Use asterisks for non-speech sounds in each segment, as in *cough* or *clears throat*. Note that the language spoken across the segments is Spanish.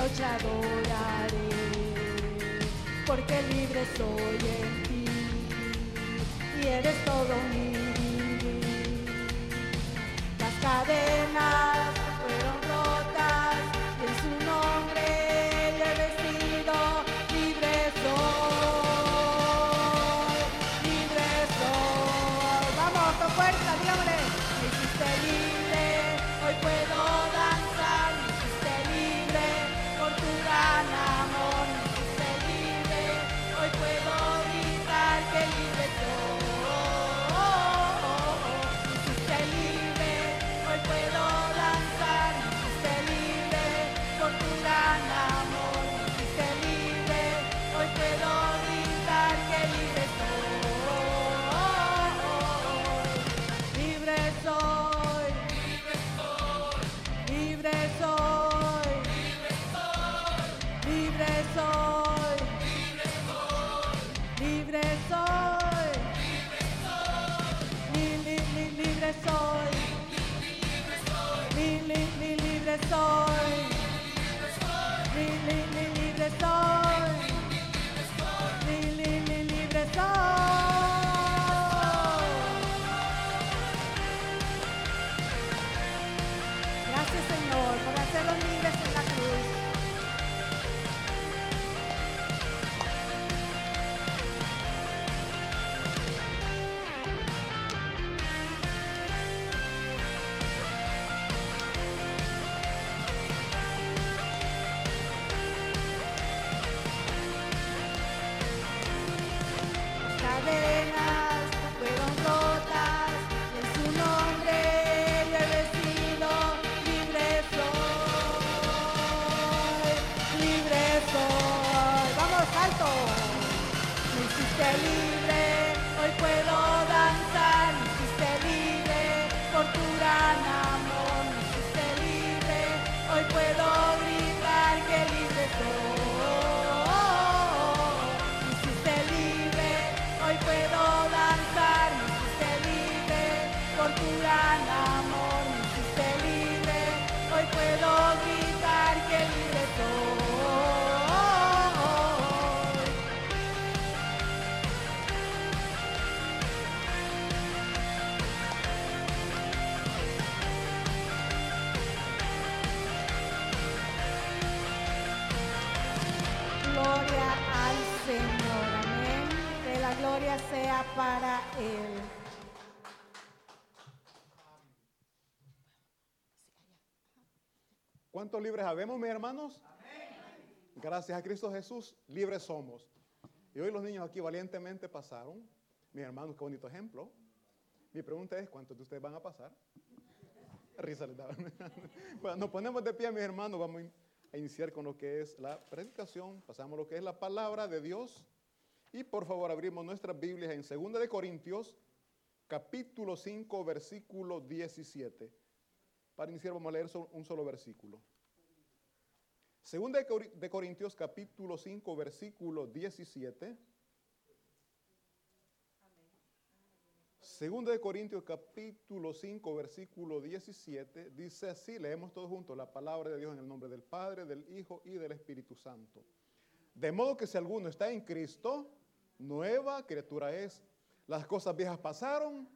noche adoraré, porque libre soy en ti y eres todo mi vivir. Las cadenas ¿Cuántos libres habemos, mis hermanos? Gracias a Cristo Jesús, libres somos. Y hoy los niños aquí valientemente pasaron. Mis hermanos, qué bonito ejemplo. Mi pregunta es, ¿cuántos de ustedes van a pasar? Risa les daba. *laughs* Bueno, nos ponemos de pie, mis hermanos. Vamos a iniciar con lo que es la predicación. Pasamos lo que es la palabra de Dios. Y por favor, abrimos nuestras Biblias en 2 de Corintios, capítulo 5, versículo 17. Para iniciar vamos a leer un solo versículo. Cori- de Corintios capítulo 5 versículo 17. Segunda de Corintios capítulo 5 versículo 17 dice así, leemos todos juntos la palabra de Dios en el nombre del Padre, del Hijo y del Espíritu Santo. De modo que si alguno está en Cristo, nueva criatura es. Las cosas viejas pasaron,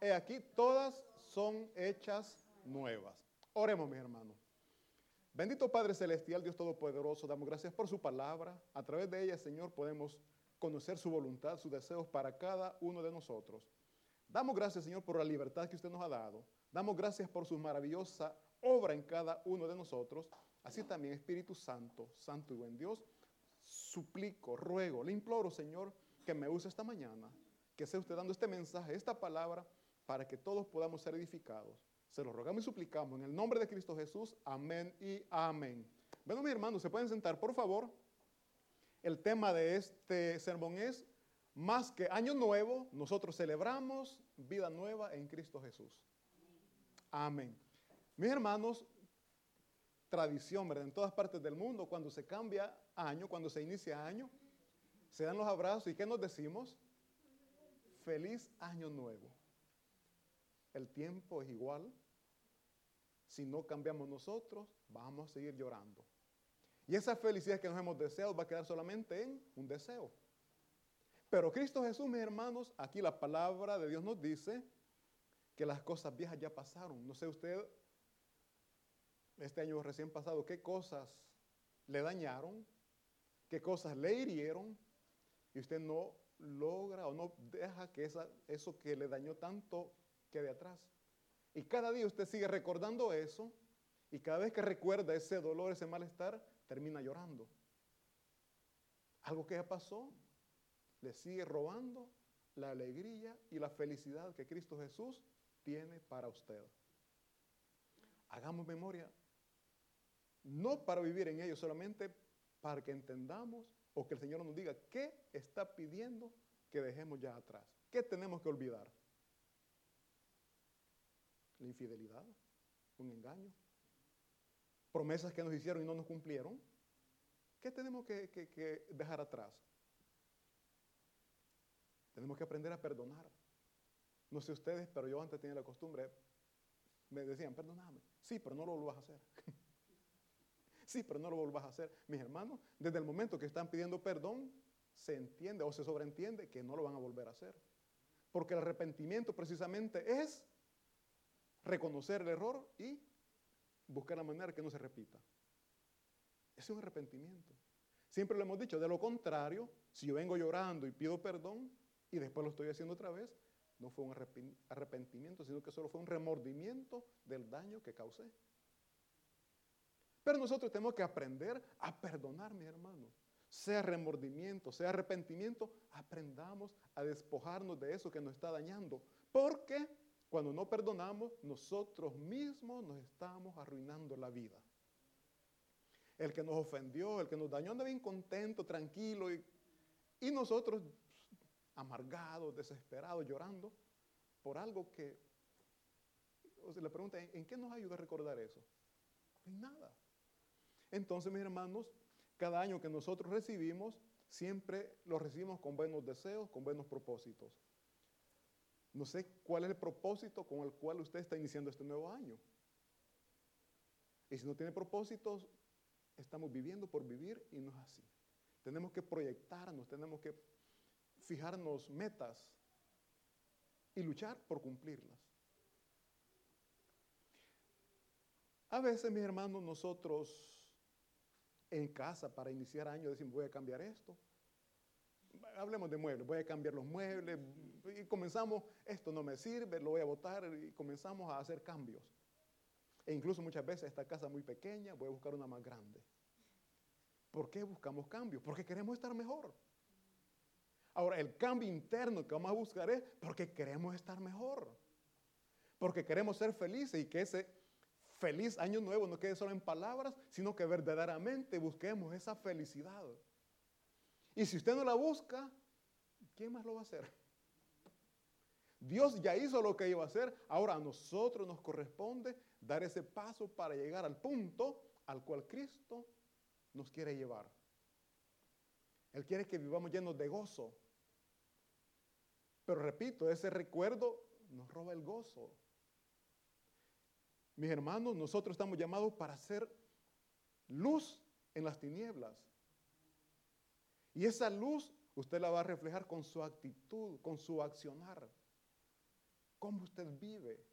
he aquí, todas son hechas nuevas. Oremos, mis hermanos. Bendito Padre Celestial, Dios Todopoderoso, damos gracias por su palabra. A través de ella, Señor, podemos conocer su voluntad, sus deseos para cada uno de nosotros. Damos gracias, Señor, por la libertad que usted nos ha dado. Damos gracias por su maravillosa obra en cada uno de nosotros. Así también, Espíritu Santo, Santo y buen Dios, suplico, ruego, le imploro, Señor, que me use esta mañana, que sea usted dando este mensaje, esta palabra, para que todos podamos ser edificados. Se lo rogamos y suplicamos en el nombre de Cristo Jesús. Amén y amén. Bueno, mis hermanos, se pueden sentar, por favor. El tema de este sermón es, más que año nuevo, nosotros celebramos vida nueva en Cristo Jesús. Amén. Mis hermanos, tradición, ¿verdad? En todas partes del mundo, cuando se cambia año, cuando se inicia año, se dan los abrazos y ¿qué nos decimos? Feliz año nuevo. El tiempo es igual. Si no cambiamos nosotros, vamos a seguir llorando. Y esa felicidad que nos hemos deseado va a quedar solamente en un deseo. Pero Cristo Jesús, mis hermanos, aquí la palabra de Dios nos dice que las cosas viejas ya pasaron. No sé usted, este año recién pasado, qué cosas le dañaron, qué cosas le hirieron, y usted no logra o no deja que esa, eso que le dañó tanto quede atrás. Y cada día usted sigue recordando eso, y cada vez que recuerda ese dolor, ese malestar, termina llorando. Algo que ya pasó le sigue robando la alegría y la felicidad que Cristo Jesús tiene para usted. Hagamos memoria, no para vivir en ello, solamente para que entendamos o que el Señor nos diga qué está pidiendo que dejemos ya atrás. ¿Qué tenemos que olvidar? Infidelidad, un engaño, promesas que nos hicieron y no nos cumplieron. ¿Qué tenemos que, dejar atrás? Tenemos que aprender a perdonar. No sé ustedes, pero yo antes tenía la costumbre, me decían, perdóname. Sí, pero no lo vuelvas a hacer. *laughs* sí, pero no lo vuelvas a hacer. Mis hermanos, desde el momento que están pidiendo perdón, se entiende o se sobreentiende que no lo van a volver a hacer. Porque el arrepentimiento precisamente es reconocer el error y buscar la manera que no se repita. Es un arrepentimiento. Siempre lo hemos dicho, de lo contrario, si yo vengo llorando y pido perdón y después lo estoy haciendo otra vez, no fue un arrepentimiento, sino que solo fue un remordimiento del daño que causé. Pero nosotros tenemos que aprender a perdonar, mi hermano. Sea remordimiento, sea arrepentimiento, aprendamos a despojarnos de eso que nos está dañando. Porque cuando no perdonamos, nosotros mismos nos estamos arruinando la vida. El que nos ofendió, el que nos dañó, anda bien contento, tranquilo, y, nosotros amargados, desesperados, llorando por algo que, o sea, le pregunta, ¿en qué nos ayuda a recordar eso? En nada. Entonces, mis hermanos, cada año que nosotros recibimos, siempre lo recibimos con buenos deseos, con buenos propósitos. No sé cuál es el propósito con el cual usted está iniciando este nuevo año. Y si no tiene propósitos, estamos viviendo por vivir y no es así. Tenemos que proyectarnos, tenemos que fijarnos metas y luchar por cumplirlas. A veces, mis hermanos, nosotros en casa para iniciar año decimos, voy a cambiar esto. Hablemos de muebles, voy a cambiar los muebles. Y comenzamos, esto no me sirve, lo voy a botar y comenzamos a hacer cambios. E incluso muchas veces esta casa muy pequeña, voy a buscar una más grande. ¿Por qué buscamos cambios? Porque queremos estar mejor. Ahora, el cambio interno que vamos a buscar es porque queremos estar mejor. Porque queremos ser felices y que ese feliz año nuevo no quede solo en palabras, sino que verdaderamente busquemos esa felicidad. Y si usted no la busca, ¿quién más lo va a hacer? Dios ya hizo lo que iba a hacer, ahora a nosotros nos corresponde dar ese paso para llegar al punto al cual Cristo nos quiere llevar. Él quiere que vivamos llenos de gozo, pero repito, ese recuerdo nos roba el gozo. Mis hermanos, nosotros estamos llamados para ser luz en las tinieblas. Y esa luz usted la va a reflejar con su actitud, con su accionar. ¿Cómo usted vive?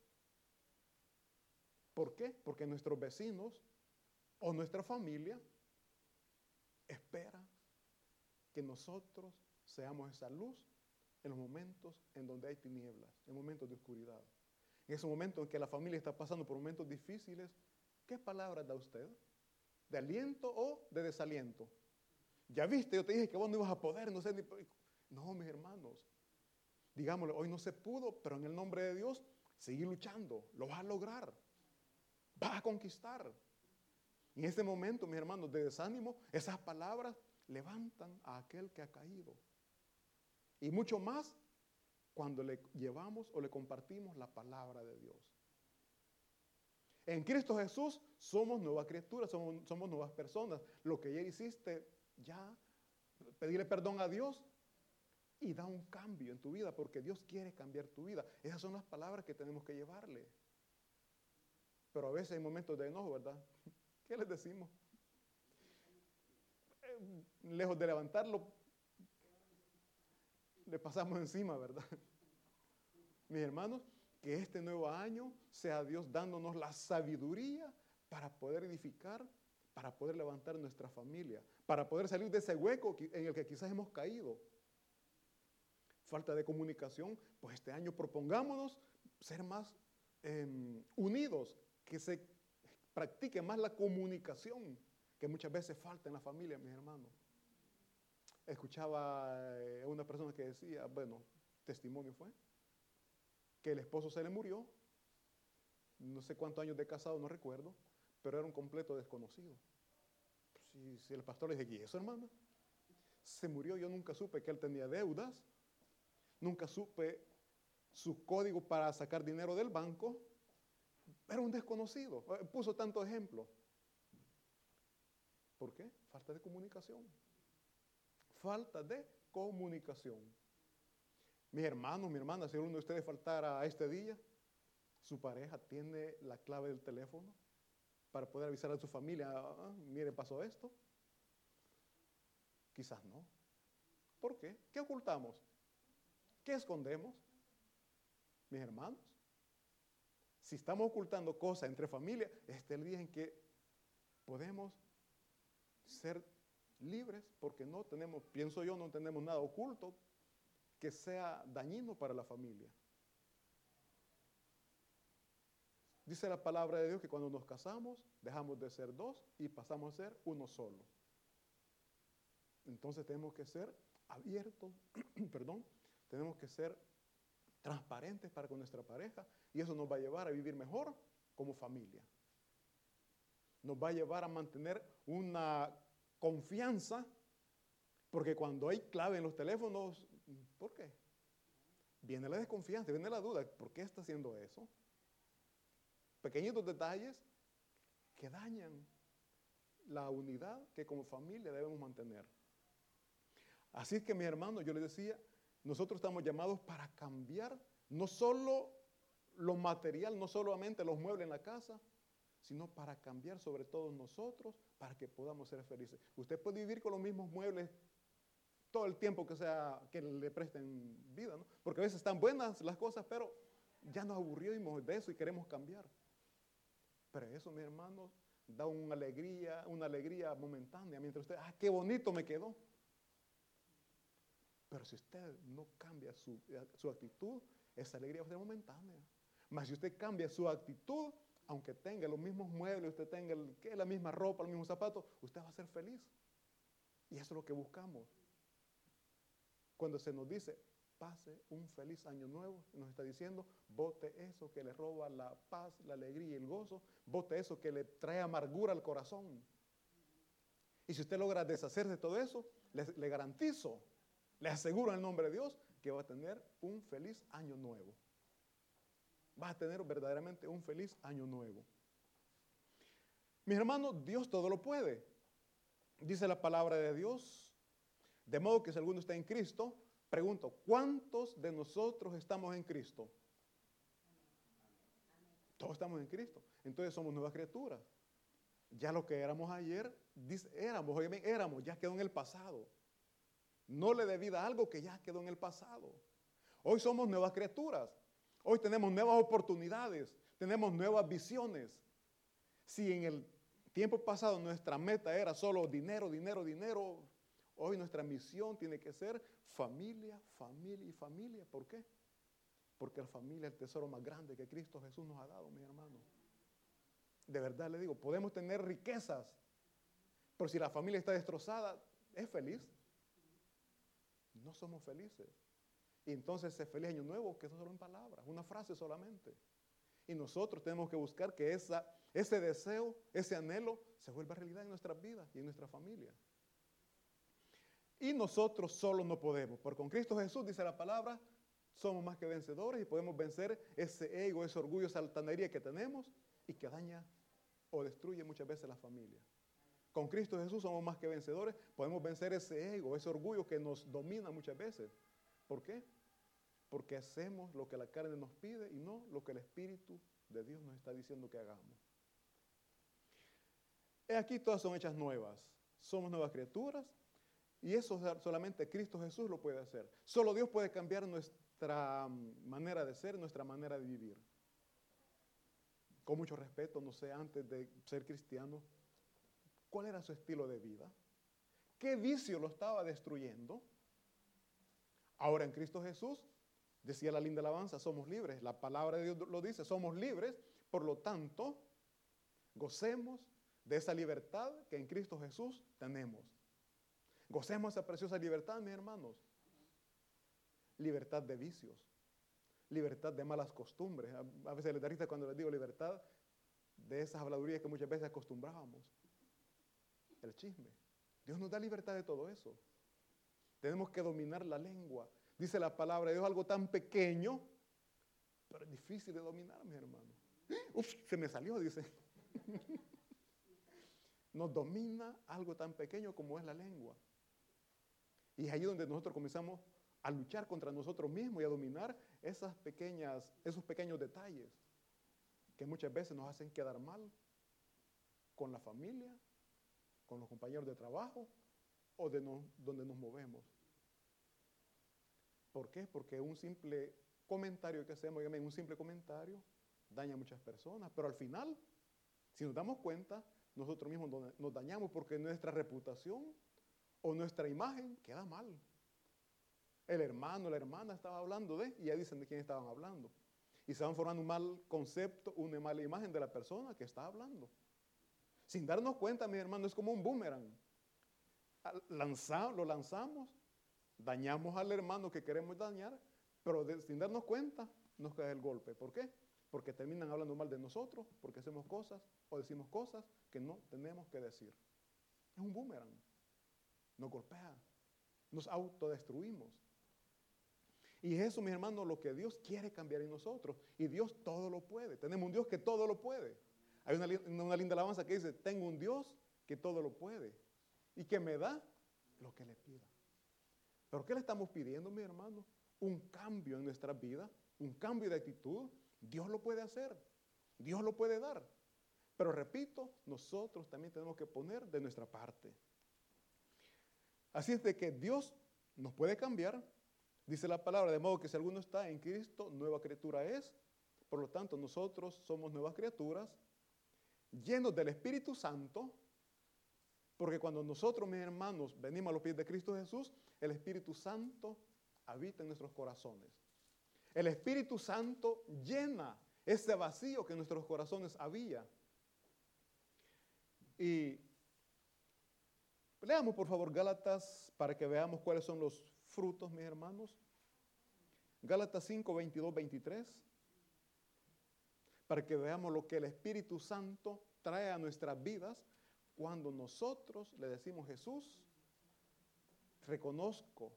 ¿Por qué? Porque nuestros vecinos o nuestra familia espera que nosotros seamos esa luz en los momentos en donde hay tinieblas, en momentos de oscuridad. En ese momento en que la familia está pasando por momentos difíciles, ¿qué palabras da usted? ¿De aliento o de desaliento? Ya viste, yo te dije que vos no ibas a poder, no sé ni... No, mis hermanos, digámosle, hoy no se pudo, pero en el nombre de Dios, sigue luchando, lo vas a lograr, vas a conquistar. En ese momento, mis hermanos, de desánimo, esas palabras levantan a aquel que ha caído. Y mucho más cuando le llevamos o le compartimos la palabra de Dios. En Cristo Jesús somos nuevas criaturas, somos, nuevas personas. Lo que ya hiciste, ya pedirle perdón a Dios y da un cambio en tu vida, porque Dios quiere cambiar tu vida. Esas son las palabras que tenemos que llevarle. Pero a veces hay momentos de enojo, ¿verdad? *laughs* ¿Qué les decimos? Eh, lejos de levantarlo, le pasamos encima, ¿verdad? *laughs* Mis hermanos, que este nuevo año sea Dios dándonos la sabiduría para poder edificar, para poder levantar nuestra familia, para poder salir de ese hueco en el que quizás hemos caído. Falta de comunicación, pues este año propongámonos ser más em, unidos, que se practique más la comunicación, que muchas veces falta en la familia, mis hermanos escuchaba a eh, una persona que decía, bueno, testimonio fue, que el esposo se le murió, no sé cuántos años de casado, no recuerdo, pero era un completo desconocido. Si, el pastor le dice, ¿y eso hermana? Se murió, yo nunca supe que él tenía deudas, nunca supe su código para sacar dinero del banco, era un desconocido, eh, puso tanto ejemplo. ¿Por qué? Falta de comunicación falta de comunicación. Mis hermanos, mi hermana, si uno de ustedes faltara a este día, su pareja tiene la clave del teléfono para poder avisar a su familia, ah, mire, pasó esto. Quizás no. ¿Por qué? ¿Qué ocultamos? ¿Qué escondemos? Mis hermanos, si estamos ocultando cosas entre familias, este es el día en que podemos ser libres porque no tenemos, pienso yo, no tenemos nada oculto que sea dañino para la familia. Dice la palabra de Dios que cuando nos casamos dejamos de ser dos y pasamos a ser uno solo. Entonces tenemos que ser abiertos, *clears throat* perdón, tenemos que ser transparentes para con nuestra pareja y eso nos va a llevar a vivir mejor como familia. Nos va a llevar a mantener una confianza, porque cuando hay clave en los teléfonos, ¿por qué? Viene la desconfianza, viene la duda, ¿por qué está haciendo eso? Pequeñitos detalles que dañan la unidad que como familia debemos mantener. Así que, mi hermano, yo les decía, nosotros estamos llamados para cambiar no solo lo material, no solamente los muebles en la casa, sino para cambiar sobre todo nosotros, para que podamos ser felices. Usted puede vivir con los mismos muebles todo el tiempo que sea que le presten vida, ¿no? Porque a veces están buenas las cosas, pero ya nos aburrimos de eso y queremos cambiar. Pero eso, mi hermano, da una alegría, una alegría momentánea, mientras usted, ah, qué bonito me quedó. Pero si usted no cambia su, su actitud, esa alegría va a ser momentánea. Mas si usted cambia su actitud, aunque tenga los mismos muebles, usted tenga la misma ropa, los mismos zapatos, usted va a ser feliz. Y eso es lo que buscamos. Cuando se nos dice, pase un feliz año nuevo, nos está diciendo, vote eso que le roba la paz, la alegría y el gozo, vote eso que le trae amargura al corazón. Y si usted logra deshacerse de todo eso, le, garantizo, le aseguro en el nombre de Dios, que va a tener un feliz año nuevo vas a tener verdaderamente un feliz año nuevo. Mis hermanos, Dios todo lo puede. Dice la palabra de Dios. De modo que si alguno está en Cristo, pregunto, ¿cuántos de nosotros estamos en Cristo? Todos estamos en Cristo. Entonces somos nuevas criaturas. Ya lo que éramos ayer, éramos, éramos, ya quedó en el pasado. No le dé vida a algo que ya quedó en el pasado. Hoy somos nuevas criaturas. Hoy tenemos nuevas oportunidades, tenemos nuevas visiones. Si en el tiempo pasado nuestra meta era solo dinero, dinero, dinero, hoy nuestra misión tiene que ser familia, familia y familia. ¿Por qué? Porque la familia es el tesoro más grande que Cristo Jesús nos ha dado, mi hermano. De verdad le digo, podemos tener riquezas, pero si la familia está destrozada, ¿es feliz? No somos felices. Y entonces ese feliz año nuevo, que eso solo en palabras, una frase solamente. Y nosotros tenemos que buscar que esa, ese deseo, ese anhelo, se vuelva realidad en nuestras vidas y en nuestra familia. Y nosotros solo no podemos, porque con Cristo Jesús, dice la palabra, somos más que vencedores y podemos vencer ese ego, ese orgullo, esa altanería que tenemos y que daña o destruye muchas veces la familia. Con Cristo Jesús somos más que vencedores, podemos vencer ese ego, ese orgullo que nos domina muchas veces. ¿Por qué? porque hacemos lo que la carne nos pide y no lo que el Espíritu de Dios nos está diciendo que hagamos. He aquí todas son hechas nuevas. Somos nuevas criaturas y eso solamente Cristo Jesús lo puede hacer. Solo Dios puede cambiar nuestra mm, manera de ser, nuestra manera de vivir. Con mucho respeto, no sé, antes de ser cristiano, ¿cuál era su estilo de vida? ¿Qué vicio lo estaba destruyendo? Ahora en Cristo Jesús Decía la linda alabanza, somos libres. La palabra de Dios lo dice, somos libres. Por lo tanto, gocemos de esa libertad que en Cristo Jesús tenemos. Gocemos esa preciosa libertad, mis hermanos. Libertad de vicios, libertad de malas costumbres. A, veces les da cuando les digo libertad de esas habladurías que muchas veces acostumbrábamos. El chisme. Dios nos da libertad de todo eso. Tenemos que dominar la lengua, dice la palabra de Dios, algo tan pequeño, pero es difícil de dominar, mi hermano. Uf, se me salió, dice. *laughs* Nos domina algo tan pequeño como es la lengua. Y es ahí donde nosotros comenzamos a luchar contra nosotros mismos y a dominar esas pequeñas, esos pequeños detalles que muchas veces nos hacen quedar mal con la familia, con los compañeros de trabajo o de donde nos movemos. ¿Por qué? Porque un simple comentario que hacemos, un simple comentario daña a muchas personas, pero al final, si nos damos cuenta, nosotros mismos nos dañamos porque nuestra reputación o nuestra imagen queda mal. El hermano, la hermana estaba hablando de, y ya dicen de quién estaban hablando. Y se van formando un mal concepto, una mala imagen de la persona que está hablando. Sin darnos cuenta, mi hermano, es como un boomerang. lo lanzamos dañamos al hermano que queremos dañar, pero sin darnos cuenta nos cae el golpe. ¿Por qué? Porque terminan hablando mal de nosotros, porque hacemos cosas o decimos cosas que no tenemos que decir. Es un boomerang. Nos golpea. Nos autodestruimos. Y es eso, mis hermanos, lo que Dios quiere cambiar en nosotros. Y Dios todo lo puede. Tenemos un Dios que todo lo puede. Hay una, una linda alabanza que dice, tengo un Dios que todo lo puede. Y que me da lo que le pida. ¿Pero qué le estamos pidiendo, mi hermano? Un cambio en nuestra vida, un cambio de actitud. Dios lo puede hacer, Dios lo puede dar. Pero repito, nosotros también tenemos que poner de nuestra parte. Así es de que Dios nos puede cambiar, dice la palabra, de modo que si alguno está en Cristo, nueva criatura es. Por lo tanto, nosotros somos nuevas criaturas, llenos del Espíritu Santo, porque cuando nosotros, mis hermanos, venimos a los pies de Cristo Jesús, el Espíritu Santo habita en nuestros corazones. El Espíritu Santo llena ese vacío que en nuestros corazones había. Y leamos por favor Gálatas para que veamos cuáles son los frutos, mis hermanos. Gálatas 5, 22, 23. Para que veamos lo que el Espíritu Santo trae a nuestras vidas cuando nosotros le decimos, Jesús, reconozco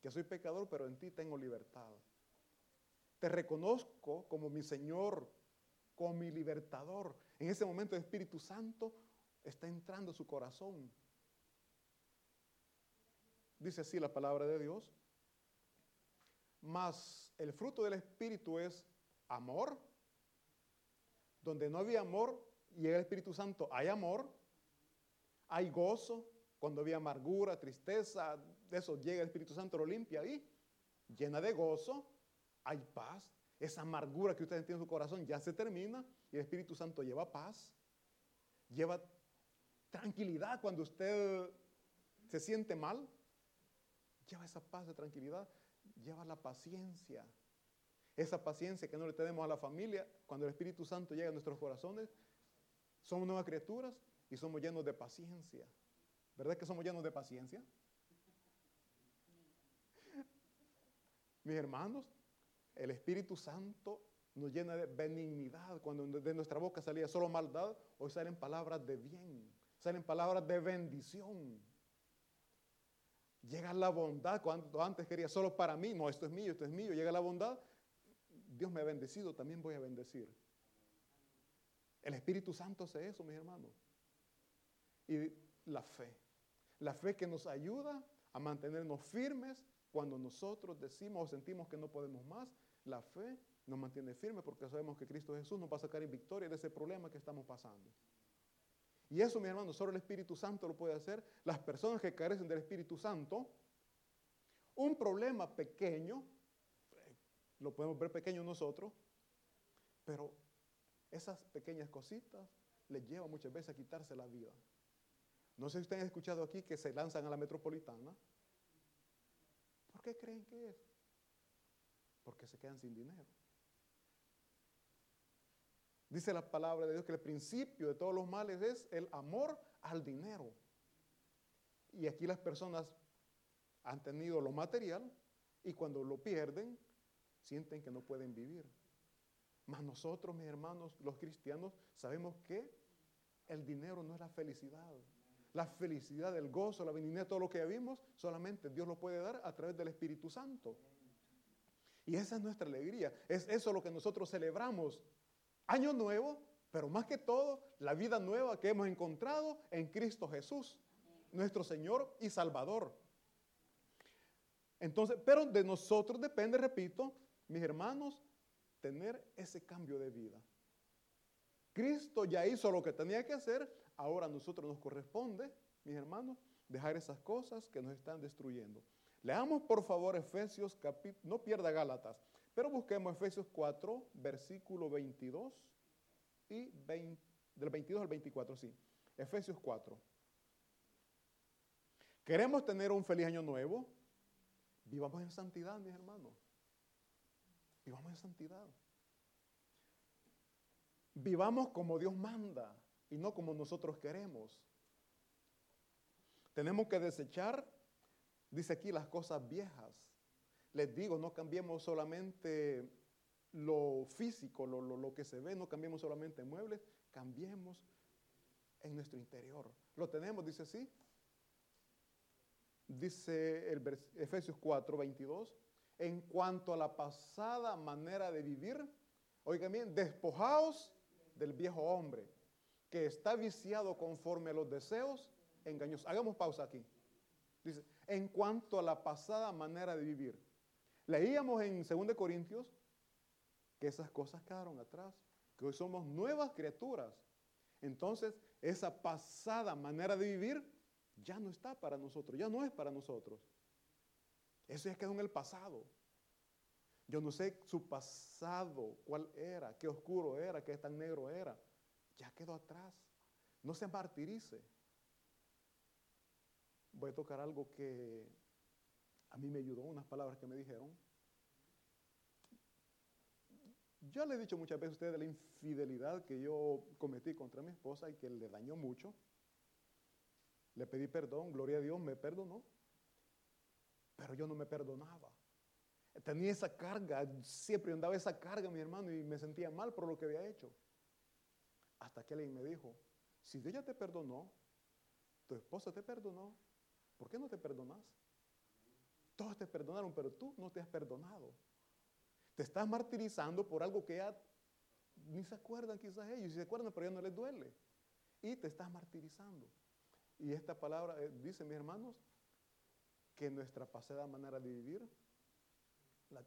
que soy pecador, pero en ti tengo libertad. Te reconozco como mi Señor, como mi libertador. En ese momento el Espíritu Santo está entrando a su corazón. Dice así la palabra de Dios. Mas el fruto del Espíritu es amor. Donde no había amor y el Espíritu Santo hay amor hay gozo, cuando había amargura, tristeza, eso llega el Espíritu Santo, lo limpia ahí, llena de gozo, hay paz. Esa amargura que usted tiene en su corazón ya se termina y el Espíritu Santo lleva paz, lleva tranquilidad cuando usted se siente mal, lleva esa paz de tranquilidad, lleva la paciencia. Esa paciencia que no le tenemos a la familia, cuando el Espíritu Santo llega a nuestros corazones, somos nuevas criaturas y somos llenos de paciencia. ¿Verdad que somos llenos de paciencia? Mis hermanos, el Espíritu Santo nos llena de benignidad. Cuando de nuestra boca salía solo maldad, hoy salen palabras de bien, salen palabras de bendición. Llega la bondad, cuando antes quería solo para mí, no, esto es mío, esto es mío, llega la bondad, Dios me ha bendecido, también voy a bendecir. El Espíritu Santo hace eso, mis hermanos. Y la fe, la fe que nos ayuda a mantenernos firmes cuando nosotros decimos o sentimos que no podemos más, la fe nos mantiene firmes porque sabemos que Cristo Jesús nos va a sacar en victoria de ese problema que estamos pasando. Y eso, mis hermanos, solo el Espíritu Santo lo puede hacer. Las personas que carecen del Espíritu Santo, un problema pequeño, lo podemos ver pequeño nosotros, pero esas pequeñas cositas les llevan muchas veces a quitarse la vida. No sé si ustedes han escuchado aquí que se lanzan a la metropolitana. ¿Por qué creen que es? Porque se quedan sin dinero. Dice la palabra de Dios que el principio de todos los males es el amor al dinero. Y aquí las personas han tenido lo material y cuando lo pierden, sienten que no pueden vivir. Mas nosotros, mis hermanos, los cristianos, sabemos que el dinero no es la felicidad. La felicidad, el gozo, la benignidad, todo lo que vimos, solamente Dios lo puede dar a través del Espíritu Santo. Y esa es nuestra alegría. Es eso lo que nosotros celebramos Año nuevo, pero más que todo, la vida nueva que hemos encontrado en Cristo Jesús, nuestro Señor y Salvador. Entonces, pero de nosotros depende, repito, mis hermanos, tener ese cambio de vida. Cristo ya hizo lo que tenía que hacer, ahora a nosotros nos corresponde, mis hermanos, dejar esas cosas que nos están destruyendo. Leamos por favor Efesios no pierda Gálatas, pero busquemos Efesios 4, versículo 22 y 20, del 22 al 24, sí. Efesios 4. Queremos tener un feliz año nuevo. Vivamos en santidad, mis hermanos. Vivamos en santidad. Vivamos como Dios manda y no como nosotros queremos. Tenemos que desechar, dice aquí, las cosas viejas les digo, no cambiemos solamente lo físico, lo, que se ve, no cambiemos solamente muebles, cambiemos en nuestro interior. Lo tenemos, dice así. Dice el Efesios 4, 22. En cuanto a la pasada manera de vivir, oigan bien, despojaos del viejo hombre que está viciado conforme a los deseos engañosos. Hagamos pausa aquí. Dice, en cuanto a la pasada manera de vivir, Leíamos en 2 Corintios que esas cosas quedaron atrás, que hoy somos nuevas criaturas. Entonces, esa pasada manera de vivir ya no está para nosotros, ya no es para nosotros. Eso ya quedó en el pasado. Yo no sé su pasado, cuál era, qué oscuro era, qué tan negro era. Ya quedó atrás. No se martirice. Voy a tocar algo que a mí me ayudó unas palabras que me dijeron. Yo le he dicho muchas veces a ustedes de la infidelidad que yo cometí contra mi esposa y que le dañó mucho. Le pedí perdón, gloria a Dios, me perdonó. Pero yo no me perdonaba. Tenía esa carga, siempre andaba esa carga, mi hermano, y me sentía mal por lo que había hecho. Hasta que alguien me dijo, si ella te perdonó, tu esposa te perdonó, ¿por qué no te perdonas? Todos te perdonaron, pero tú no te has perdonado. Te estás martirizando por algo que ya ni se acuerdan quizás ellos, si se acuerdan, pero ya no les duele. Y te estás martirizando. Y esta palabra eh, dice, mis hermanos, que nuestra pasada manera de vivir,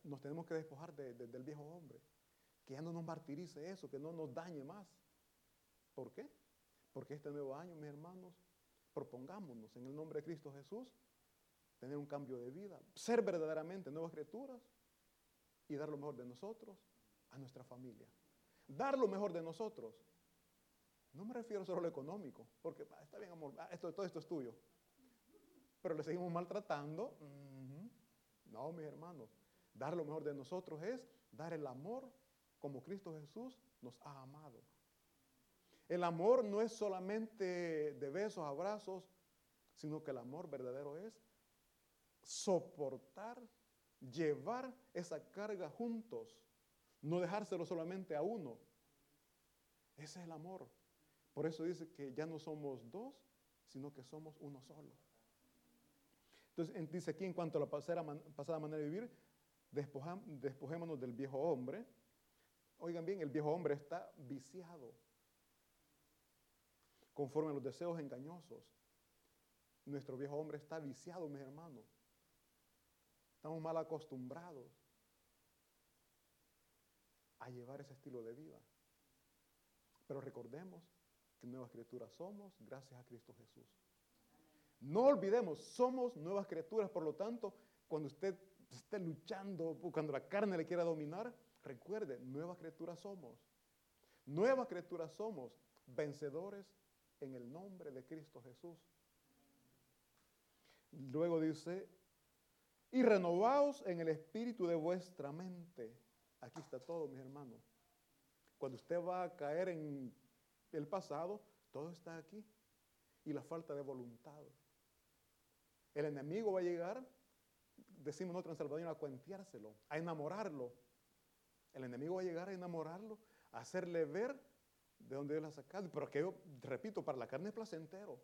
nos tenemos que despojar del viejo hombre. Que ya no nos martirice eso, que no nos dañe más. ¿Por qué? Porque este nuevo año, mis hermanos, propongámonos en el nombre de Cristo Jesús tener un cambio de vida, ser verdaderamente nuevas criaturas y dar lo mejor de nosotros a nuestra familia. Dar lo mejor de nosotros. No me refiero solo a lo económico, porque ah, está bien, amor, ah, esto, todo esto es tuyo. Pero le seguimos maltratando. No, mis hermanos. Dar lo mejor de nosotros es dar el amor como Cristo Jesús nos ha amado. El amor no es solamente de besos, abrazos, sino que el amor verdadero es soportar, llevar esa carga juntos, no dejárselo solamente a uno. Ese es el amor. Por eso dice que ya no somos dos, sino que somos uno solo. Entonces dice aquí en cuanto a la pasada, manera de vivir, despojémonos del viejo hombre. Oigan bien, el viejo hombre está viciado conforme a los deseos engañosos. Nuestro viejo hombre está viciado, mis hermanos. Estamos mal acostumbrados a llevar ese estilo de vida. Pero recordemos que nuevas criaturas somos gracias a Cristo Jesús. No olvidemos, somos nuevas criaturas, por lo tanto, cuando usted esté luchando, cuando la carne le quiera dominar, recuerde, nuevas criaturas somos. Nuevas criaturas somos, vencedores en el nombre de Cristo Jesús. Luego dice, y renovaos en el espíritu de vuestra mente. Aquí está todo, mis hermanos. Cuando usted va a caer en el pasado, todo está aquí. Y la falta de voluntad. El enemigo va a llegar, decimos nosotros en Salvador, a cuenteárselo, a enamorarlo. El enemigo va a llegar a enamorarlo, a hacerle ver de dónde Dios la ha sacado. Pero que yo, repito, para la carne es placentero.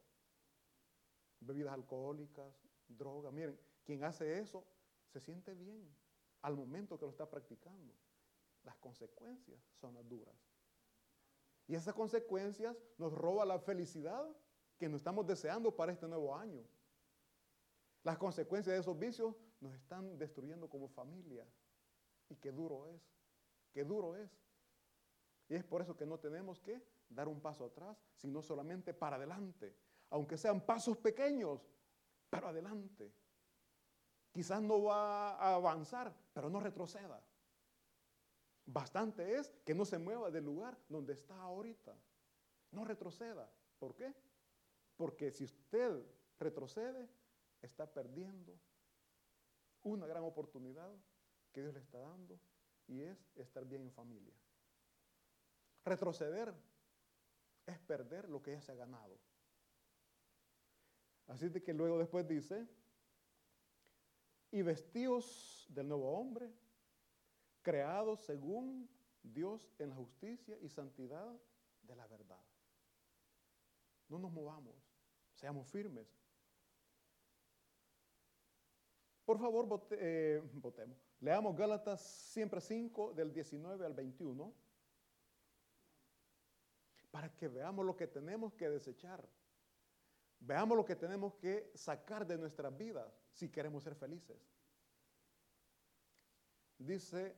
Bebidas alcohólicas, droga. Miren, quien hace eso se siente bien al momento que lo está practicando. Las consecuencias son las duras. Y esas consecuencias nos roba la felicidad que nos estamos deseando para este nuevo año. Las consecuencias de esos vicios nos están destruyendo como familia. Y qué duro es, qué duro es. Y es por eso que no tenemos que dar un paso atrás, sino solamente para adelante. Aunque sean pasos pequeños, pero adelante. Quizás no va a avanzar, pero no retroceda. Bastante es que no se mueva del lugar donde está ahorita. No retroceda. ¿Por qué? Porque si usted retrocede, está perdiendo una gran oportunidad que Dios le está dando y es estar bien en familia. Retroceder es perder lo que ya se ha ganado. Así de que luego después dice, y vestidos del nuevo hombre, creados según Dios en la justicia y santidad de la verdad. No nos movamos, seamos firmes. Por favor, eh, votemos. Leamos Gálatas siempre 5 del 19 al 21 para que veamos lo que tenemos que desechar. Veamos lo que tenemos que sacar de nuestras vidas si queremos ser felices. Dice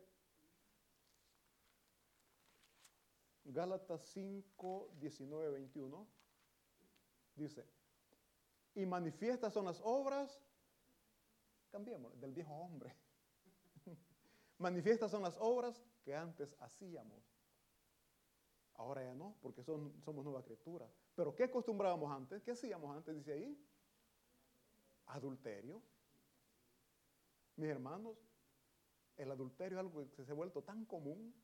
Gálatas 5, 19, 21. Dice, y manifiestas son las obras, cambiemos, del viejo hombre. *laughs* manifiestas son las obras que antes hacíamos. Ahora ya no, porque son, somos nueva criatura. Pero ¿qué acostumbrábamos antes? ¿Qué hacíamos antes? Dice ahí. Adulterio. Mis hermanos, el adulterio es algo que se ha vuelto tan común,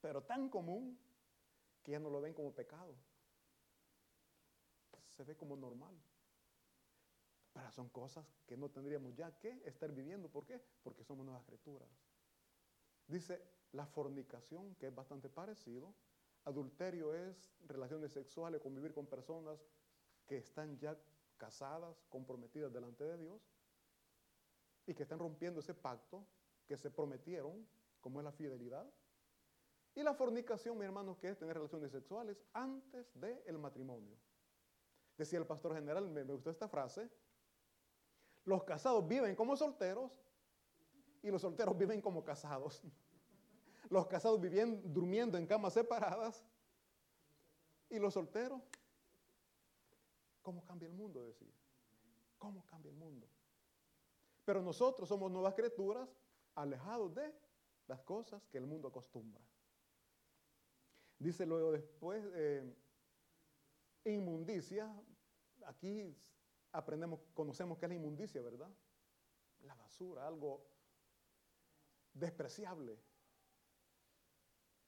pero tan común, que ya no lo ven como pecado. Se ve como normal. Pero son cosas que no tendríamos ya que estar viviendo. ¿Por qué? Porque somos nuevas criaturas. Dice la fornicación, que es bastante parecido, Adulterio es relaciones sexuales, convivir con personas que están ya casadas, comprometidas delante de Dios y que están rompiendo ese pacto que se prometieron, como es la fidelidad. Y la fornicación, mi hermano, que es tener relaciones sexuales antes del matrimonio. Decía el pastor general, me, me gustó esta frase, los casados viven como solteros y los solteros viven como casados. Los casados viviendo, durmiendo en camas separadas y los solteros ¿Cómo cambia el mundo? Decía. ¿Cómo cambia el mundo? Pero nosotros somos nuevas criaturas alejados de las cosas que el mundo acostumbra. Dice luego después, eh, inmundicia, aquí aprendemos, conocemos qué es la inmundicia, ¿verdad? La basura, algo despreciable.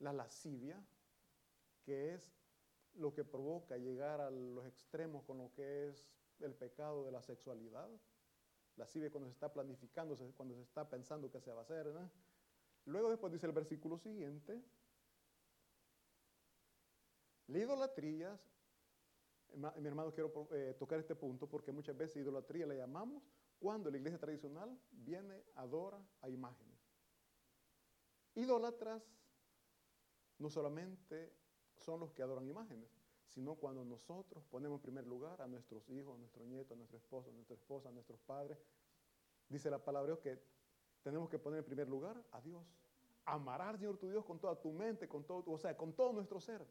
La lascivia, que es lo que provoca llegar a los extremos con lo que es el pecado de la sexualidad. Lascivia cuando se está planificando, cuando se está pensando que se va a hacer. Luego después dice el versículo siguiente, la idolatría, mi hermano quiero eh, tocar este punto porque muchas veces idolatría la llamamos cuando la iglesia tradicional viene, adora a imágenes. Idólatras no solamente son los que adoran imágenes, sino cuando nosotros ponemos en primer lugar a nuestros hijos, a nuestros nietos, a nuestro esposo, a nuestra esposa, a nuestros padres. Dice la palabra que tenemos que poner en primer lugar a Dios. Amarás, Señor tu Dios, con toda tu mente, con todo, o sea, con todo nuestro ser.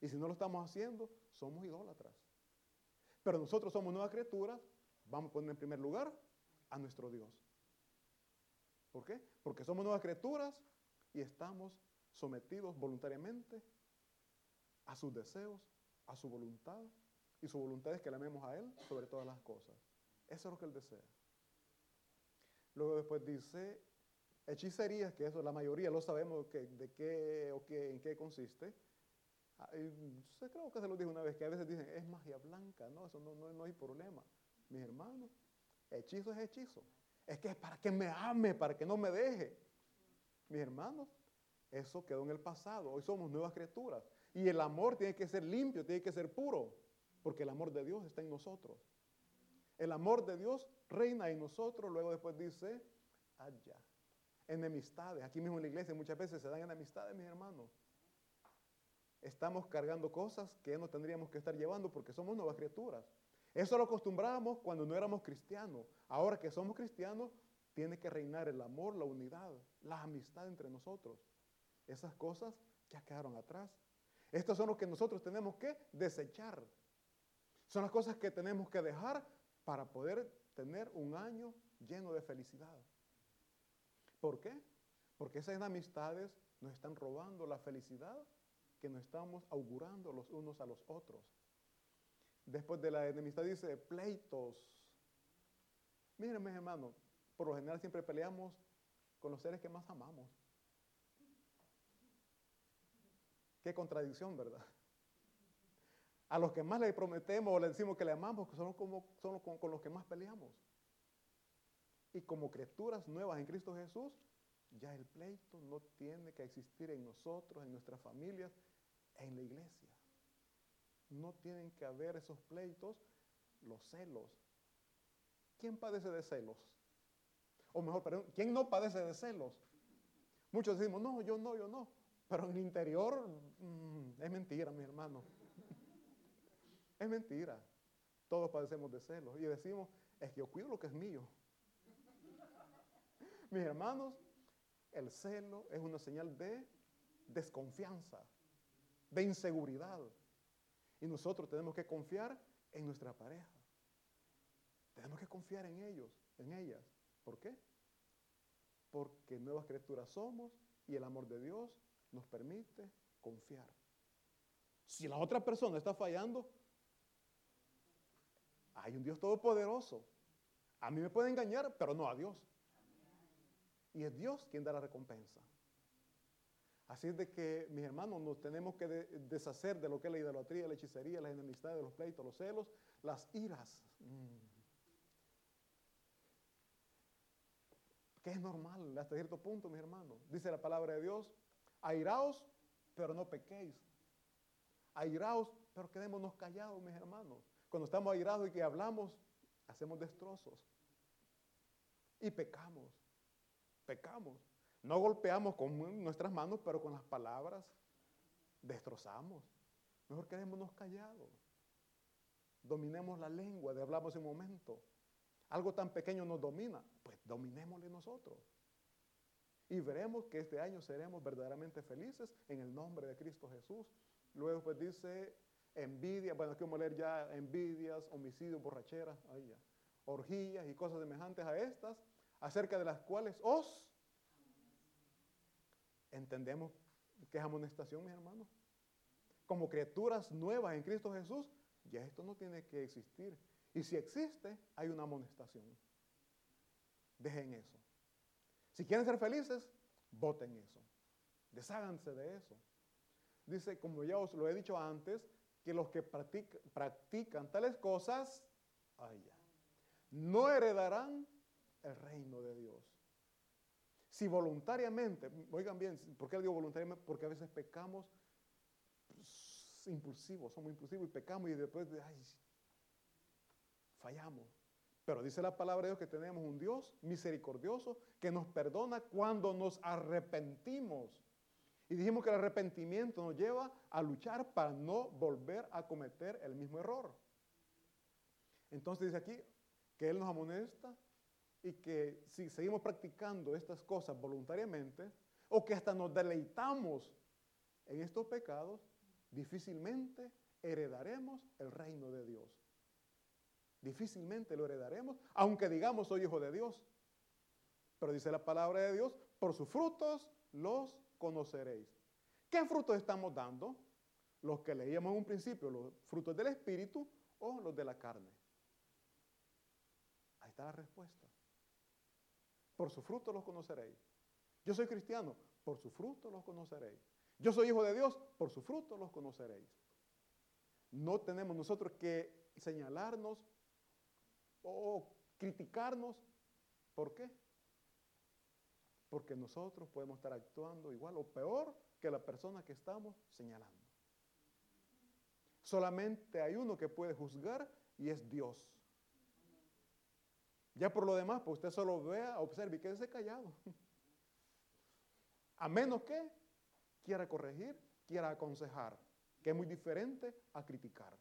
Y si no lo estamos haciendo, somos idólatras. Pero nosotros somos nuevas criaturas, vamos a poner en primer lugar a nuestro Dios. ¿Por qué? Porque somos nuevas criaturas y estamos sometidos voluntariamente a sus deseos, a su voluntad. Y su voluntad es que le amemos a Él sobre todas las cosas. Eso es lo que Él desea. Luego después dice, hechicerías, que eso la mayoría lo sabemos que, de qué o qué, en qué consiste. Ah, creo que se lo dije una vez, que a veces dicen, es magia blanca, no, eso no, no, hay problema. Mis hermanos, hechizo es hechizo. Es que es para que me ame, para que no me deje. Mis hermanos, eso quedó en el pasado. Hoy somos nuevas criaturas. Y el amor tiene que ser limpio, tiene que ser puro, porque el amor de Dios está en nosotros. El amor de Dios reina en nosotros. Luego después dice, allá. Enemistades. Aquí mismo en la iglesia muchas veces se dan enemistades, mis hermanos estamos cargando cosas que no tendríamos que estar llevando porque somos nuevas criaturas. Eso lo acostumbrábamos cuando no éramos cristianos. Ahora que somos cristianos, tiene que reinar el amor, la unidad, la amistad entre nosotros. Esas cosas ya quedaron atrás. Estas son lo que nosotros tenemos que desechar. Son las cosas que tenemos que dejar para poder tener un año lleno de felicidad. ¿Por qué? Porque esas amistades nos están robando la felicidad que nos estamos augurando los unos a los otros. Después de la enemistad dice pleitos. Miren, mis hermanos, por lo general siempre peleamos con los seres que más amamos. Qué contradicción, ¿verdad? A los que más le prometemos o le decimos que le amamos, son, son con, con los que más peleamos. Y como criaturas nuevas en Cristo Jesús, ya el pleito no tiene que existir en nosotros, en nuestras familias, en la iglesia. No tienen que haber esos pleitos, los celos. ¿Quién padece de celos? O mejor, perdón, ¿quién no padece de celos? Muchos decimos, no, yo no, yo no. Pero en el interior mm, es mentira, mi hermano. es mentira. Todos padecemos de celos. Y decimos, es que yo cuido lo que es mío. Mis hermanos, el celo es una señal de desconfianza de inseguridad. Y nosotros tenemos que confiar en nuestra pareja. Tenemos que confiar en ellos, en ellas. ¿Por qué? Porque nuevas criaturas somos y el amor de Dios nos permite confiar. Si la otra persona está fallando, hay un Dios todopoderoso. A mí me puede engañar, pero no a Dios. Y es Dios quien da la recompensa. Así es de que, mis hermanos, nos tenemos que deshacer de lo que es la idolatría, la hechicería, las enemistades, los pleitos, los celos, las iras. Mm. Que es normal hasta cierto punto, mis hermanos. Dice la palabra de Dios, airaos, pero no pequéis. Airaos, pero quedémonos callados, mis hermanos. Cuando estamos airados y que hablamos, hacemos destrozos. Y pecamos. Pecamos. No golpeamos con nuestras manos, pero con las palabras destrozamos. Mejor quedémonos callados. Dominemos la lengua de hablamos en un momento. Algo tan pequeño nos domina, pues dominémosle nosotros. Y veremos que este año seremos verdaderamente felices en el nombre de Cristo Jesús. Luego pues dice, envidia, bueno, aquí vamos a leer ya envidias, homicidios, borracheras, orgías y cosas semejantes a estas, acerca de las cuales os entendemos que es amonestación, mis hermanos. Como criaturas nuevas en Cristo Jesús, ya esto no tiene que existir. Y si existe, hay una amonestación. Dejen eso. Si quieren ser felices, voten eso. Desháganse de eso. Dice, como ya os lo he dicho antes, que los que practican, tales cosas, no heredarán el reino de Dios. Si voluntariamente, oigan bien, ¿por qué digo voluntariamente? Porque a veces pecamos pues, impulsivos, somos impulsivos y pecamos y después, ay, fallamos. Pero dice la palabra de Dios que tenemos un Dios misericordioso que nos perdona cuando nos arrepentimos. Y dijimos que el arrepentimiento nos lleva a luchar para no volver a cometer el mismo error. Entonces dice aquí que Él nos amonesta y que si seguimos practicando estas cosas voluntariamente o que hasta nos deleitamos en estos pecados, difícilmente heredaremos el reino de Dios. Difícilmente lo heredaremos, aunque digamos soy hijo de Dios. Pero dice la palabra de Dios, por sus frutos los conoceréis. ¿Qué frutos estamos dando? Los que leíamos en un principio, los frutos del Espíritu o los de la carne. Ahí está la respuesta. Por su fruto los conoceréis. Yo soy cristiano, por su fruto los conoceréis. Yo soy hijo de Dios, por su fruto los conoceréis. No tenemos nosotros que señalarnos o criticarnos. ¿Por qué? Porque nosotros podemos estar actuando igual o peor que la persona que estamos señalando. Solamente hay uno que puede juzgar y es Dios. Ya por lo demás, pues usted solo vea, observe y quédese callado. *laughs* A menos que quiera corregir, quiera aconsejar, que es muy diferente a criticar.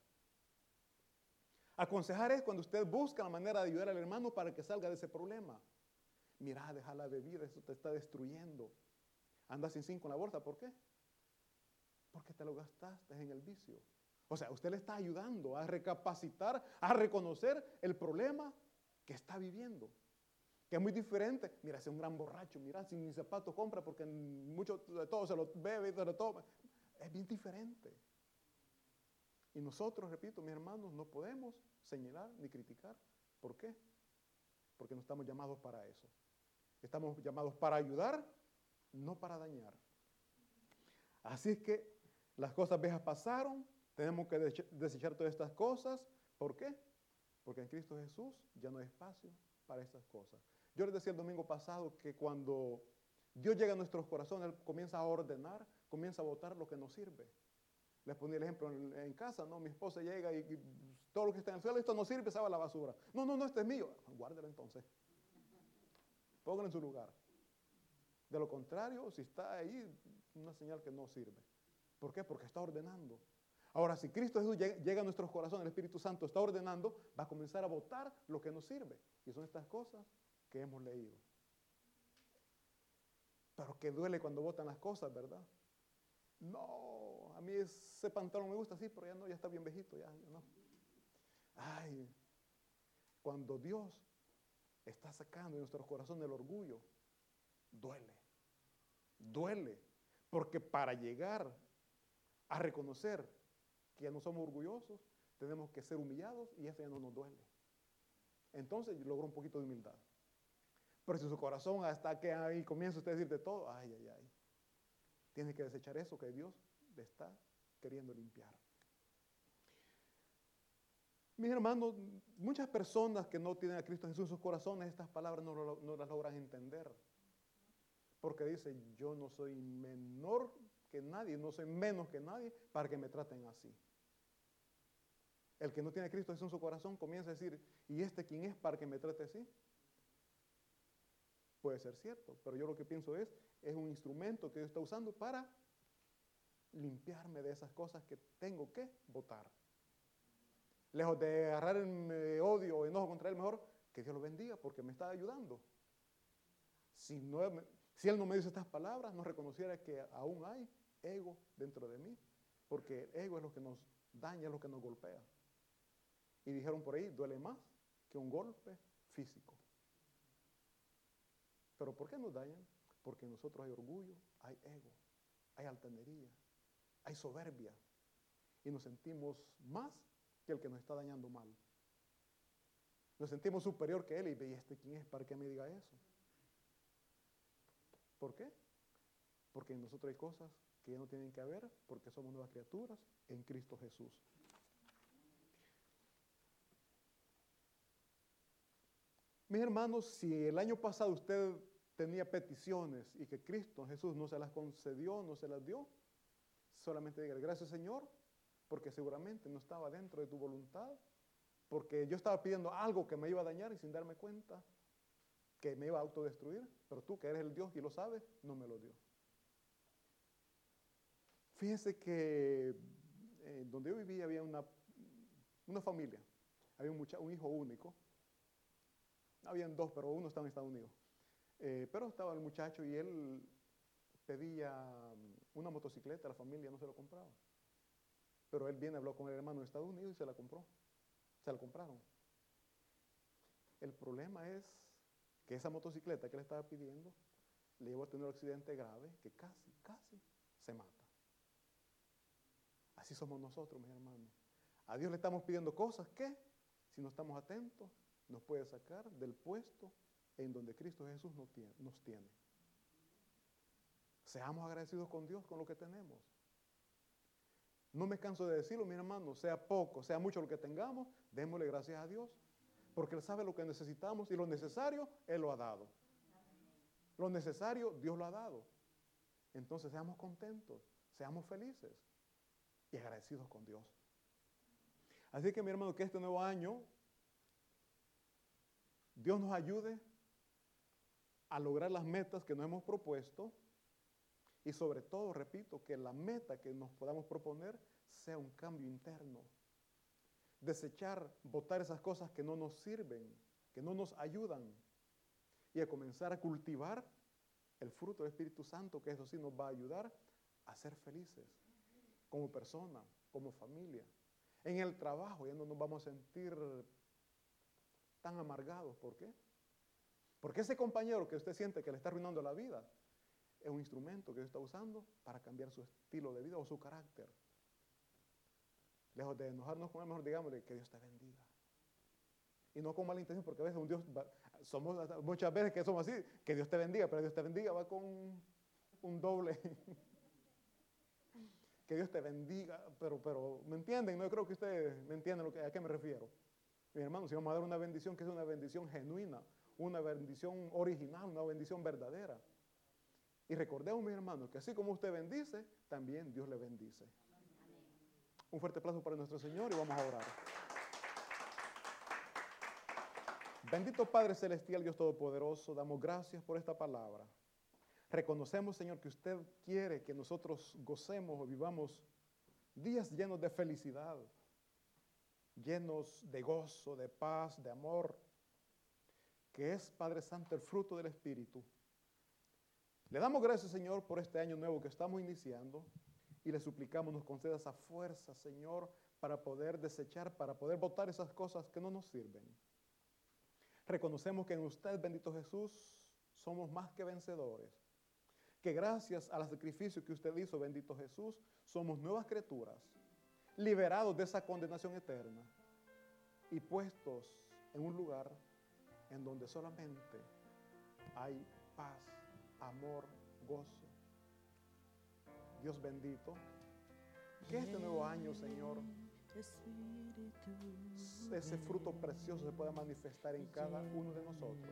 Aconsejar es cuando usted busca la manera de ayudar al hermano para que salga de ese problema. Mira, deja la bebida, eso te está destruyendo. Anda sin cinco en la bolsa, ¿por qué? Porque te lo gastaste en el vicio. O sea, usted le está ayudando a recapacitar, a reconocer el problema que está viviendo. Que es muy diferente. Mira, es un gran borracho, mira, sin ni zapatos compra porque mucho de todo se lo bebe se lo toma. Es bien diferente. Y nosotros, repito, mis hermanos, no podemos señalar ni criticar. ¿Por qué? Porque no estamos llamados para eso. Estamos llamados para ayudar, no para dañar. Así es que las cosas viejas pasaron, tenemos que desechar todas estas cosas. ¿Por qué? Porque en Cristo Jesús ya no hay espacio para estas cosas. Yo les decía el domingo pasado que cuando Dios llega a nuestros corazones, Él comienza a ordenar, comienza a votar lo que nos sirve. Les ponía el ejemplo en, casa, ¿no? Mi esposa llega y, todo lo que está en el suelo, esto no sirve, se la basura. No, no, no, este es mío. Guárdelo entonces. Póngalo en su lugar. De lo contrario, si está ahí, una señal que no sirve. ¿Por qué? Porque está ordenando. Ahora, si Cristo Jesús llega, a nuestros corazones, el Espíritu Santo está ordenando, va a comenzar a votar lo que nos sirve. Y son estas cosas que hemos leído. Pero que duele cuando votan las cosas, ¿verdad? No, a mí ese pantalón me gusta así, pero ya no, ya está bien viejito, ya, ya no. Ay, cuando Dios está sacando de nuestros corazones el orgullo, duele, duele, porque para llegar a reconocer que ya no somos orgullosos, tenemos que ser humillados y eso ya no nos duele. Entonces logró un poquito de humildad. Pero si su corazón hasta que ahí comienza usted a decir de todo, ay, ay, ay, tiene que desechar eso que Dios le está queriendo limpiar. Mis hermanos, muchas personas que no tienen a Cristo Jesús en sus corazones, estas palabras no, las logran entender. Porque dicen, yo no soy menor que nadie, no soy menos que nadie para que me traten así. El que no tiene a Cristo Jesús en su corazón comienza a decir, ¿y este quién es para que me trate así? Puede ser cierto, pero yo lo que pienso es, es un instrumento que Dios está usando para limpiarme de esas cosas que tengo que votar. Lejos de agarrar el odio o enojo contra él, mejor que Dios lo bendiga porque me está ayudando. Si, no, si Él no me dice estas palabras, no reconociera que aún hay ego dentro de mí, porque el ego es lo que nos daña es lo que nos golpea. Y dijeron por ahí, duele más que un golpe físico. Pero ¿por qué nos dañan? Porque en nosotros hay orgullo, hay ego, hay altanería, hay soberbia. Y nos sentimos más que el que nos está dañando mal. Nos sentimos superior que él y ve, este quién es para que me diga eso? ¿Por qué? Porque en nosotros hay cosas que ya no tienen que haber porque somos nuevas criaturas en Cristo Jesús. Mis hermanos, si el año pasado usted tenía peticiones y que Cristo Jesús no se las concedió, no se las dio, solamente diga gracias Señor, porque seguramente no estaba dentro de tu voluntad, porque yo estaba pidiendo algo que me iba a dañar y sin darme cuenta que me iba a autodestruir, pero tú que eres el Dios y lo sabes, no me lo dio. Fíjense que eh, donde yo vivía había una, una familia, había un, un hijo único, habían dos, pero uno estaba en Estados Unidos. Eh, pero estaba el muchacho y él pedía una motocicleta, la familia no se lo compraba. Pero él viene, habló con el hermano de Estados Unidos y se la compró. Se la compraron. El problema es que esa motocicleta que le estaba pidiendo le llevó a tener un accidente grave que casi, casi se mata. Así somos nosotros, mis hermanos. A Dios le estamos pidiendo cosas que, si no estamos atentos, nos puede sacar del puesto en donde Cristo Jesús nos tiene. Seamos agradecidos con Dios con lo que tenemos. No me canso de decirlo, mi hermano, sea poco, sea mucho lo que tengamos, démosle gracias a Dios, porque Él sabe lo que necesitamos y lo necesario Él lo ha dado. Lo necesario Dios lo ha dado. Entonces seamos contentos, seamos felices y agradecidos con Dios. Así que mi hermano, que este nuevo año Dios nos ayude a lograr las metas que nos hemos propuesto y sobre todo, repito, que la meta que nos podamos proponer sea un cambio interno. Desechar, votar esas cosas que no nos sirven, que no nos ayudan y a comenzar a cultivar el fruto del Espíritu Santo, que eso sí nos va a ayudar a ser felices como persona, como familia. En el trabajo ya no nos vamos a sentir tan amargados. ¿Por qué? Porque ese compañero que usted siente que le está arruinando la vida es un instrumento que Dios está usando para cambiar su estilo de vida o su carácter. Lejos de enojarnos con él, mejor digámosle que Dios te bendiga. Y no con mala intención, porque a veces un Dios, somos muchas veces que somos así, que Dios te bendiga, pero Dios te bendiga va con un doble. *laughs* que Dios te bendiga, pero, pero, ¿me entienden? No creo que ustedes me entiendan a qué me refiero. Mi hermano, si vamos a dar una bendición que es una bendición genuina, una bendición original, una bendición verdadera. Y recordemos, mi hermano, que así como usted bendice, también Dios le bendice. Un fuerte aplauso para nuestro Señor y vamos a orar. Bendito Padre Celestial, Dios Todopoderoso, damos gracias por esta palabra. Reconocemos, Señor, que usted quiere que nosotros gocemos o vivamos días llenos de felicidad, llenos de gozo, de paz, de amor, que es, Padre Santo, el fruto del Espíritu. Le damos gracias, Señor, por este año nuevo que estamos iniciando y le suplicamos nos conceda esa fuerza, Señor, para poder desechar, para poder votar esas cosas que no nos sirven. Reconocemos que en usted, bendito Jesús, somos más que vencedores. Que gracias al sacrificio que usted hizo, bendito Jesús, somos nuevas criaturas liberados de esa condenación eterna y puestos en un lugar en donde solamente hay paz, amor, gozo. Dios bendito, que este nuevo año, Señor, ese fruto precioso se pueda manifestar en cada uno de nosotros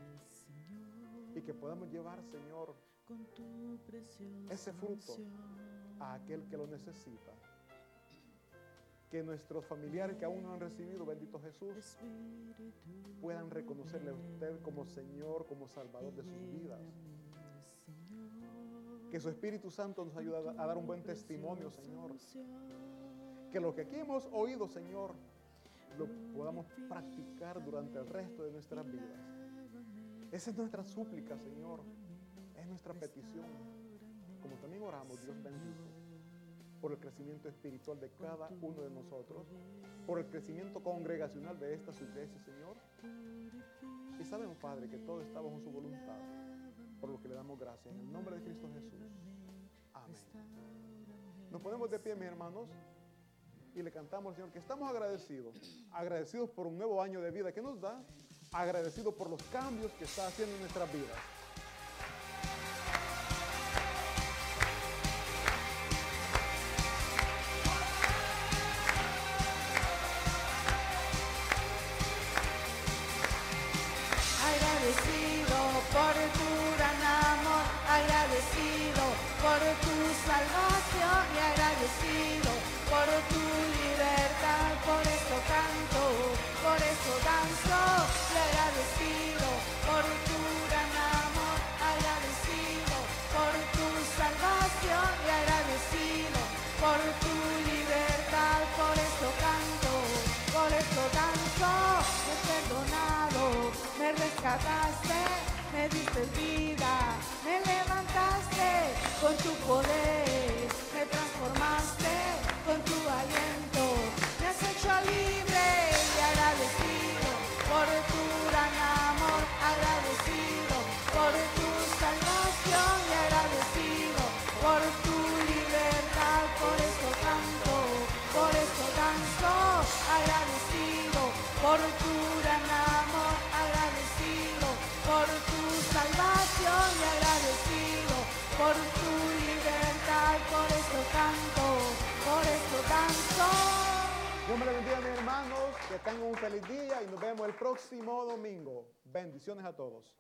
y que podamos llevar, Señor, ese fruto a aquel que lo necesita que nuestros familiares que aún no han recibido, bendito Jesús, puedan reconocerle a usted como Señor, como Salvador de sus vidas. Que su Espíritu Santo nos ayude a dar un buen testimonio, Señor. Que lo que aquí hemos oído, Señor, lo podamos practicar durante el resto de nuestras vidas. Esa es nuestra súplica, Señor. Es nuestra petición. Como también oramos, Dios bendito por el crecimiento espiritual de cada uno de nosotros, por el crecimiento congregacional de esta iglesia, Señor. Y sabemos, Padre, que todo está bajo su voluntad, por lo que le damos gracias. En el nombre de Cristo Jesús. Amén. Nos ponemos de pie, mis hermanos, y le cantamos al Señor que estamos agradecidos, agradecidos por un nuevo año de vida que nos da, agradecidos por los cambios que está haciendo en nuestras vidas. Me diste vida, me levantaste con tu poder, Dios me bendiga, mis hermanos, que tengan un feliz día y nos vemos el próximo domingo. Bendiciones a todos.